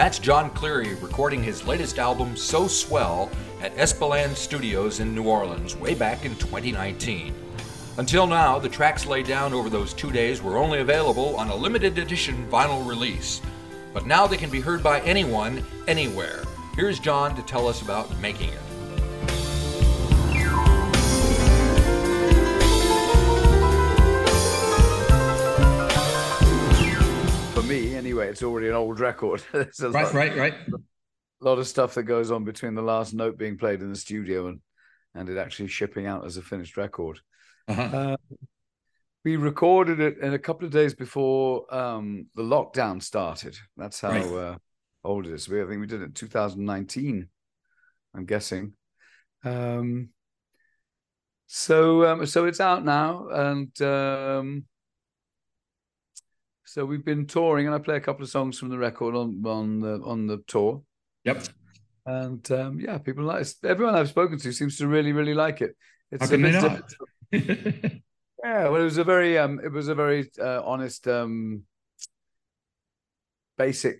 That's Jon Cleary recording his latest album, So Swell, at Esplanade Studios in New Orleans way back in 2019. Until now, the tracks laid down over those two days were only available on a limited edition vinyl release. But now they can be heard by anyone, anywhere. Here's Jon to tell us about making it. It's already an old record. right, lot, right, right. A lot of stuff that goes on between the last note being played in the studio and and it actually shipping out as a finished record. Uh-huh. Uh, we recorded it in a couple of days before um, the lockdown started. That's how right. uh, old it is. We, I think we did it in 2019. I'm guessing. Um, so um, so it's out now, and um, so we've been touring, and I play a couple of songs from the record on on the on the tour. Yep. And um, yeah, people like everyone I've spoken to seems to really really like it. It's How can they not? yeah, well, it was a very um, it was a very uh, honest, um, basic,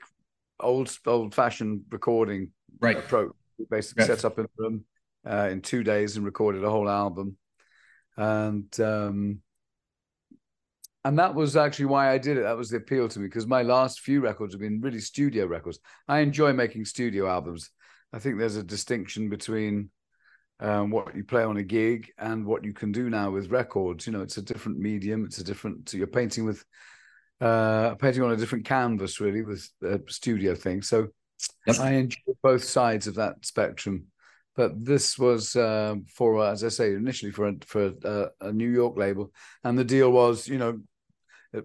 old old fashioned recording right. approach. We basically yes. set up in a room uh, in two days and recorded a whole album, and um, and that was actually why I did it. That was the appeal to me because my last few records have been really studio records. I enjoy making studio albums. I think there's a distinction between um, what you play on a gig and what you can do now with records. You know, it's a different medium. It's a different. You're painting with uh, painting on a different canvas, really, with a studio thing. So yep. I enjoy both sides of that spectrum. But this was uh, for, as I say, initially for a, for a, a New York label, and the deal was, you know,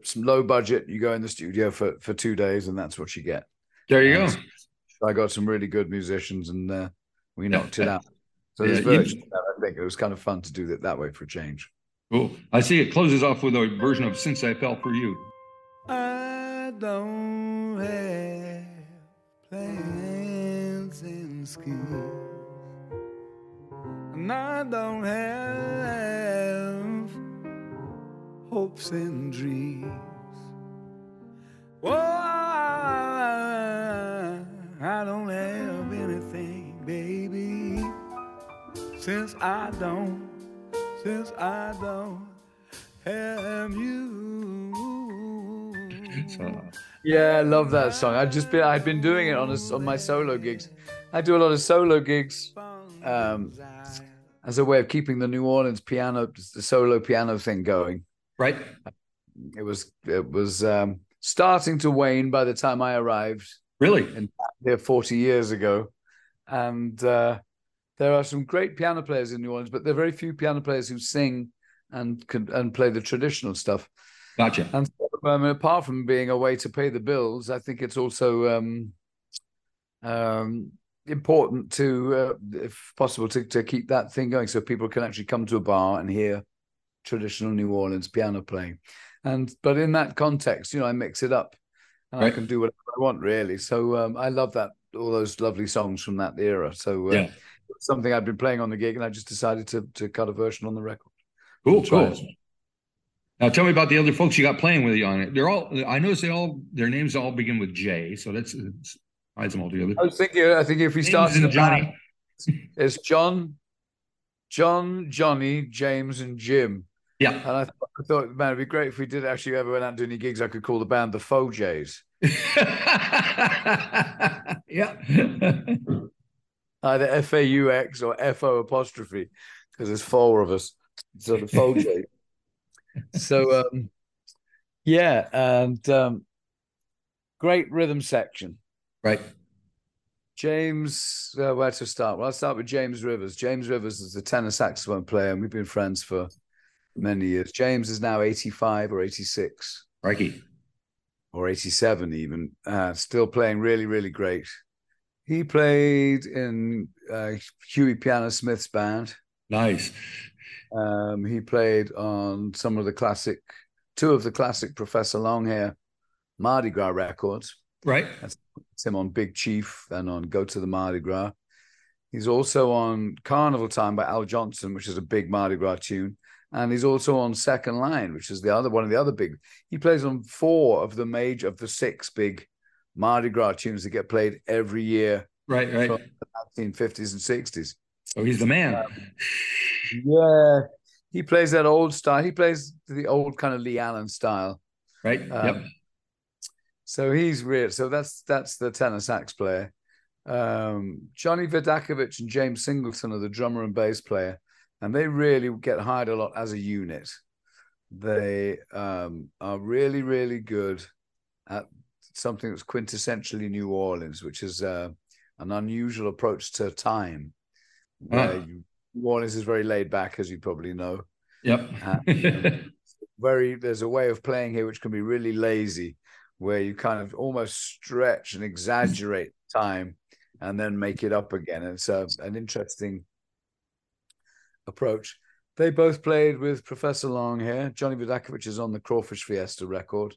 some low budget. You go in the studio for for two days, and that's what you get. There you and go. I got some really good musicians, and uh, we knocked it out. So yeah, version, I think it was kind of fun to do it that way for a change. Cool. I see it closes off with a version of Since I Fell for You. I don't have plans and schemes, and I don't have hopes and dreams. Oh, I, I don't have anything, baby, since I don't, since I don't have you. Yeah, I love that song. I've just been I've been doing it on a, on my solo gigs. I do a lot of solo gigs um, as a way of keeping the New Orleans piano, the solo piano thing going. Right. It was it was um, starting to wane by the time I arrived. Really? In, here 40 years ago. And uh, there are some great piano players in New Orleans, but there are very few piano players who sing and can and play the traditional stuff. Gotcha. And so, um, apart from being a way to pay the bills, I think it's also um, um, important to, uh, if possible, to, to keep that thing going so people can actually come to a bar and hear traditional New Orleans piano playing. And but in that context, you know, I mix it up and right. I can do whatever I want really. So um, I love that all those lovely songs from that era. So uh, yeah. something I've been playing on the gig, and I just decided to to cut a version on the record. Cool, cool. Now tell me about the other folks you got playing with you on it. They're all I noticed they all their names all begin with J, so that's hides them all together. I was thinking I think if we start in Johnny, it's John, John, Johnny, James, and Jim. Yeah. And I, th- I, thought, man, it'd be great if we did actually ever went out and do any gigs. I could call the band the Faux Jays. yeah. Either F A U X or F O apostrophe, because there's four of us. So the Faux Jays. so, um, yeah. And um, great rhythm section. Right. James, uh, where to start? Well, I'll start with James Rivers. James Rivers is a tenor saxophone player, and we've been friends for many years. James is now 85 or 86. Righty. Or 87 even. Uh, still playing really, really great. He played in uh, Huey Piano Smith's band. Nice. Um, he played on some of the classic, two of the classic Professor Longhair Mardi Gras records. Right. That's him on Big Chief and on Go to the Mardi Gras. He's also on Carnival Time by Al Johnson, which is a big Mardi Gras tune and he's also on second line, which is the other one of the other big. He plays on four of the major of the six big Mardi Gras tunes that get played every year Right, right. from the 1950s and 60s. Oh, he's the man. Yeah, he plays that old style. He plays the old kind of Lee Allen style. right. Um, yep. So he's real. So that's that's the tenor sax player. Um, Johnny Vidacovich and James Singleton are the drummer and bass player, and they really get hired a lot as a unit. They um, are really, really good at something that's quintessentially New Orleans, which is uh, an unusual approach to time. Where Ah. you, New Orleans is very laid back, as you probably know. Yep. very there's a way of playing here which can be really lazy where you kind of almost stretch and exaggerate time and then make it up again and it's a, an interesting approach they both played with professor longhair johnny vidacovich is on the crawfish fiesta record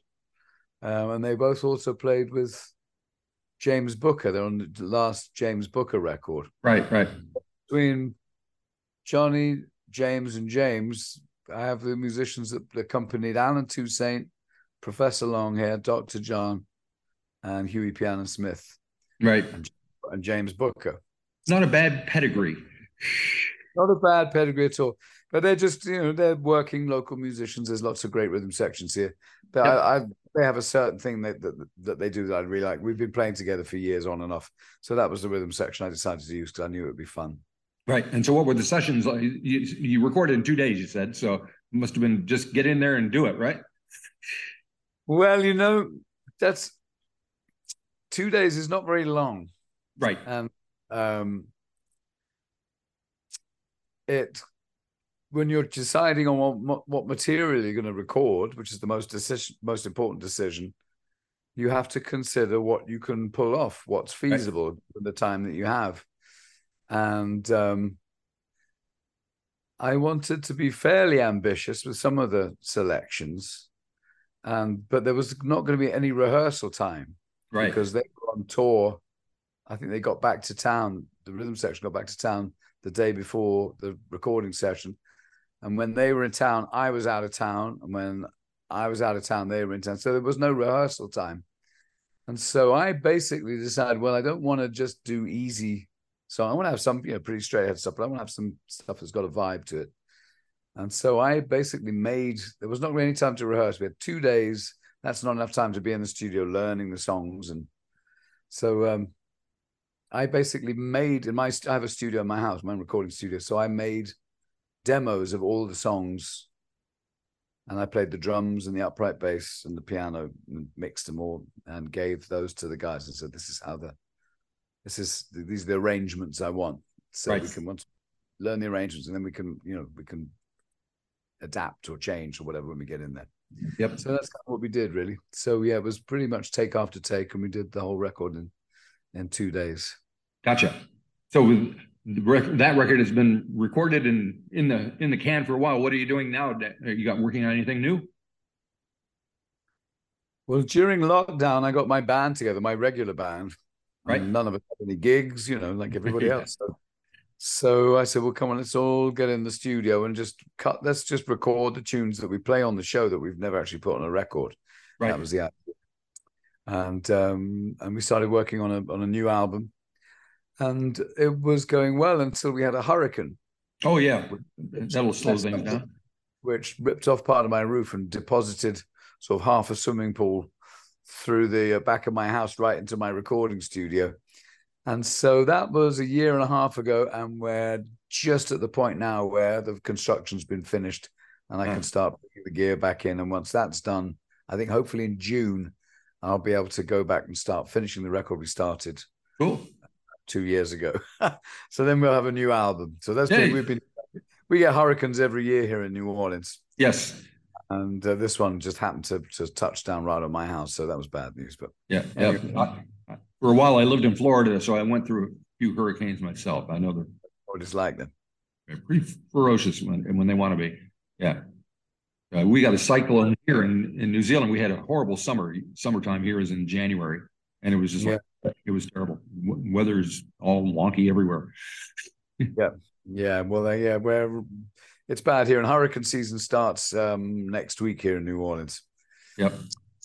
um, and they both also played with james booker they're on the last james booker record right, right. between Johnny, James, and James, I have the musicians that accompanied Allen Toussaint, Professor Longhair, Dr. John, and Huey Piano Smith, Right. and James Booker. Not a bad pedigree. Not a bad pedigree at all, but they're just, you know, they're working local musicians. There's lots of great rhythm sections here. But Yep. I, I, they have a certain thing that, that that they do that I really like. We've been playing together for years on and off. So that was the rhythm section I decided to use because I knew it would be fun. Right. And so, what were the sessions like? You, you recorded in two days, you said. So, it must have been just get in there and do it, right? Well, you know, that's two days is not very long. Right. and um it when you're deciding on what what material you're going to record which is the most decision most important decision you have to consider what you can pull off what's feasible for the time that you have and um i wanted to be fairly ambitious with some of the selections and but there was not going to be any rehearsal time Right. because they were on tour. I think they got back to town. The rhythm section got back to town the day before the recording session, and when they were in town, I was out of town, and when I was out of town, they were in town. So there was no rehearsal time, and so I basically decided, well, I don't want to just do easy. So I want to have some, you know, pretty straight ahead stuff, but I want to have some stuff that's got a vibe to it. And so I basically made. There was not really any time to rehearse. We had two days that's not enough time to be in the studio learning the songs and so um i basically made in my i have a studio in my house my own recording studio so i made demos of all the songs and i played the drums and the upright bass and the piano and mixed them all and gave those to the guys and said this is how the this is these are the arrangements i want so we can once learn the arrangements and then we can you know we can adapt or change or whatever when we get in there Yep. so that's kind of what we did, really. So yeah, it was pretty much take after take, and we did the whole record in in two days. Gotcha. So, with the rec- that record has been recorded and in the in the can for a while. What are you doing now? Are you got working on anything new? Well, during lockdown, I got my band together, my regular band. Right. And none of us had any gigs, you know, like everybody Yeah. else. So, so I said, well, come on, let's all get in the studio and just cut. Let's just record the tunes that we play on the show that we've never actually put on a record. Right. That was the idea. And um, and we started working on a on a new album, and it was going well until we had a hurricane. oh yeah, that'll slow things down. which ripped off part of my roof and deposited sort of half a swimming pool through the uh, back of my house right into my recording studio. And so that was a year and a half ago, and we're just at the point now where the construction's been finished, and I Yeah. can start putting the gear back in. And once that's done, I think hopefully in June, I'll be able to go back and start finishing the record we started Cool. two years ago. so then we'll have a new album. So that's been, we've been we get hurricanes every year here in New Orleans, Yes. and uh, this one just happened to to touch down right on my house, so that was bad news. But Yeah. Yeah. I- I- for a while, I lived in Florida, so I went through a few hurricanes myself. I know they're what it's like them. They're pretty ferocious when when they want to be. Yeah. Uh, we got a cyclone here in, in New Zealand. We had a horrible summer. Summertime here is in January, and it was just like it was terrible. W- weather's all wonky everywhere. Yeah, yeah. well, uh, yeah, where it's bad here, and hurricane season starts um, next week here in New Orleans. Yep.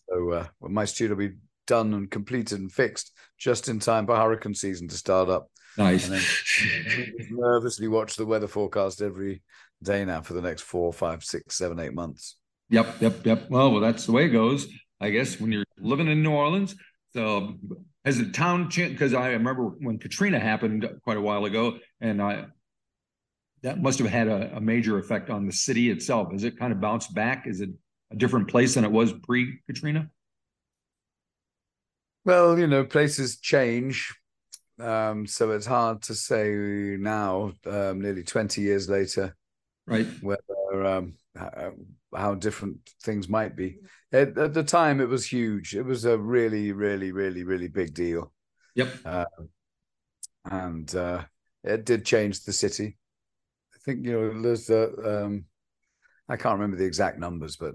So uh, well, my studio will be done and completed and fixed just in time for hurricane season to start up. Nice. Nervously watch the weather forecast every day now for the next four, five, six, seven, eight months. Yep, yep, yep. Well, well, that's the way it goes, I guess, when you're living in New Orleans. So has the town changed? Because I remember when Katrina happened quite a while ago, and I that must have had a, a major effect on the city itself. Has it kind of bounced back? Is it a different place than it was pre-Katrina? Well, you know, places change. Um, so it's hard to say now, um, nearly 20 years later, right? Whether um, how, how, different things might be. At, at, the time, it was huge. It was a really, really, really, really big deal. Yep. Uh, and uh, it did change the city. I think you know there's the um, I can't remember the exact numbers, but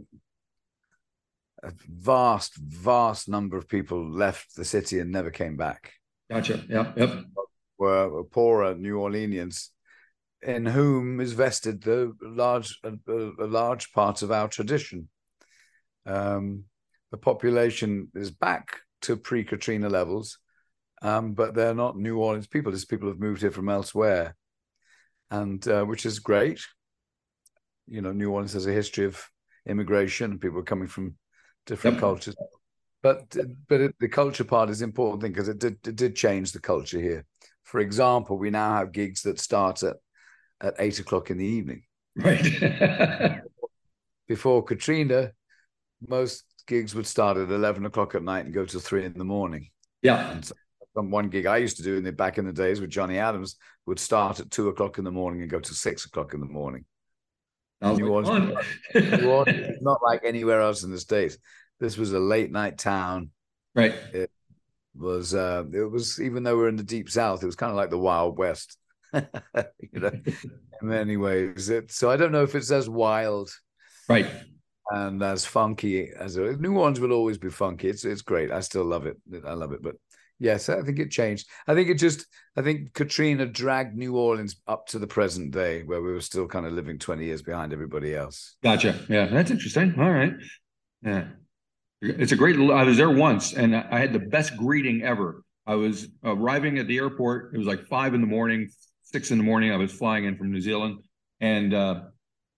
a vast, vast number of people left the city and never came back. Gotcha. Yep. Yep. Were poorer New Orleanians, in whom is vested the large a, a large part of our tradition. Um, the population is back to pre-Katrina levels, um, but they're not New Orleans people. These people have moved here from elsewhere, and uh, which is great. You know, New Orleans has a history of immigration, and people are coming from different yep. cultures. But but it, the culture part is important thing because it did it did change the culture here. For example, we now have gigs that start at at eight o'clock in the evening. Right. Before Katrina, most gigs would start at eleven o'clock at night and go till three in the morning. Yeah. And so one gig I used to do in the back in the days with Johnny Adams would start at two o'clock in the morning and go to six o'clock in the morning. New Orleans, New Orleans not like anywhere else in the states. This was a late night town. Right. It was. Uh, it was even though we're in the deep south, it was kind of like the Wild West. you know, in many ways. It, so I don't know if it's as wild, right, and as funky as New Orleans will always be funky. It's it's great. I still love it. I love it, but Yes, I think it changed. I think it just, I think Katrina dragged New Orleans up to the present day where we were still kind of living 20 years behind everybody else. Gotcha. Yeah, that's interesting. All right. Yeah. It's a great, I was there once and I had the best greeting ever. I was arriving at the airport. It was like five in the morning, six in the morning. I was flying in from New Zealand. And uh,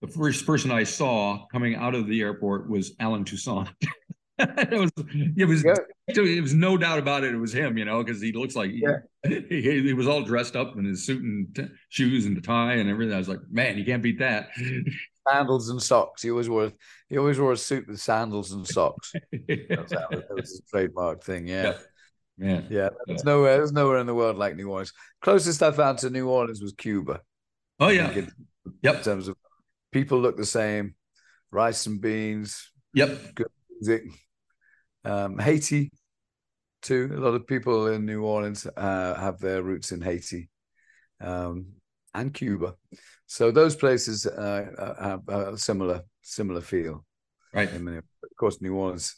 the first person I saw coming out of the airport was Allen Toussaint. it was it was yeah. it was no doubt about it. It was him, you know, because he looks like yeah. he, he, he, was all dressed up in his suit and t- shoes and the tie and everything. I was like, man, you can't beat that. Sandals and socks. He always wore he always wore a suit with sandals and socks. that, was, a trademark thing. Yeah. yeah. Yeah. There's nowhere there's nowhere in the world like New Orleans. Closest I found to New Orleans was Cuba. Oh yeah. In, yep. In terms of people look the same, rice and beans. Yep. Good music um, Haiti, too. A lot of people in New Orleans uh, have their roots in Haiti um, and Cuba. So those places uh, uh have a similar similar feel. Right. I mean, of course, New Orleans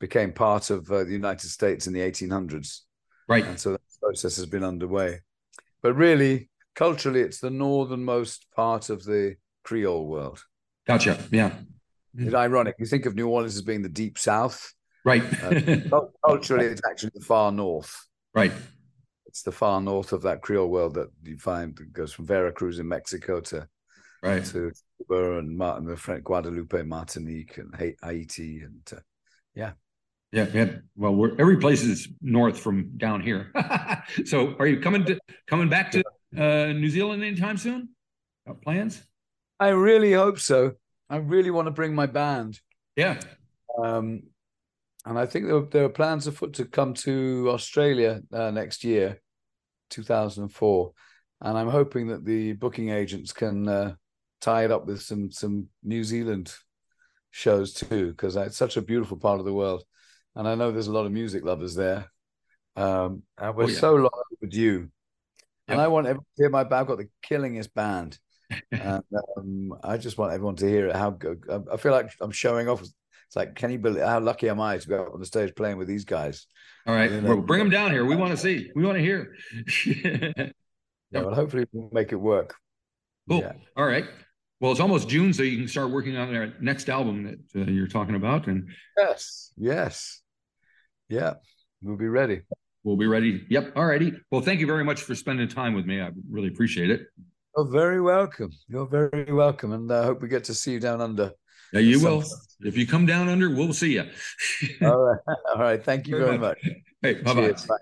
became part of uh, the United States in the 1800s. Right. And so that process has been underway. But really, culturally, it's the northernmost part of the Creole world. Gotcha. Yeah. It's ironic. You think of New Orleans as being the deep south, Right. uh, culturally, it's actually the far north. Right. It's the far north of that Creole world that you find that goes from Veracruz in Mexico to right to Cuba and Martin, the French Guadeloupe, Martinique, and Haiti, and uh, yeah. Yeah, yeah. Well, we're, every place is north from down here. so, are you coming to coming back to uh, New Zealand anytime soon? Got plans? I really hope so. I really want to bring my band. Yeah. Um, and I think there, there are plans afoot to come to Australia uh, next year, 2004, and I'm hoping that the booking agents can uh, tie it up with some some New Zealand shows too, because it's such a beautiful part of the world, and I know there's a lot of music lovers there, um, and we're oh, yeah. so long overdue. Yep. And I want everyone to hear my band. I've got the killingest band. and um, I just want everyone to hear it. How good! I feel like I'm showing off it's like, can you believe how lucky am I to be up on the stage playing with these guys? All right, you know? well, bring them down here. We want to see. We want to hear. yeah, well, hopefully we'll make it work. Cool. Yeah. All right. Well, it's almost June, so you can start working on their next album that uh, you're talking about. And yes, yes, Yeah, we'll be ready. We'll be ready. Yep. All righty. Well, thank you very much for spending time with me. I really appreciate it. You're very welcome. You're very welcome. And I hope we get to see you down under. Yeah, you will. If you come down under, we'll see you. All right. All right. Thank you very, very much. much. Hey, bye-bye. Bye.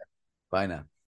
Bye now.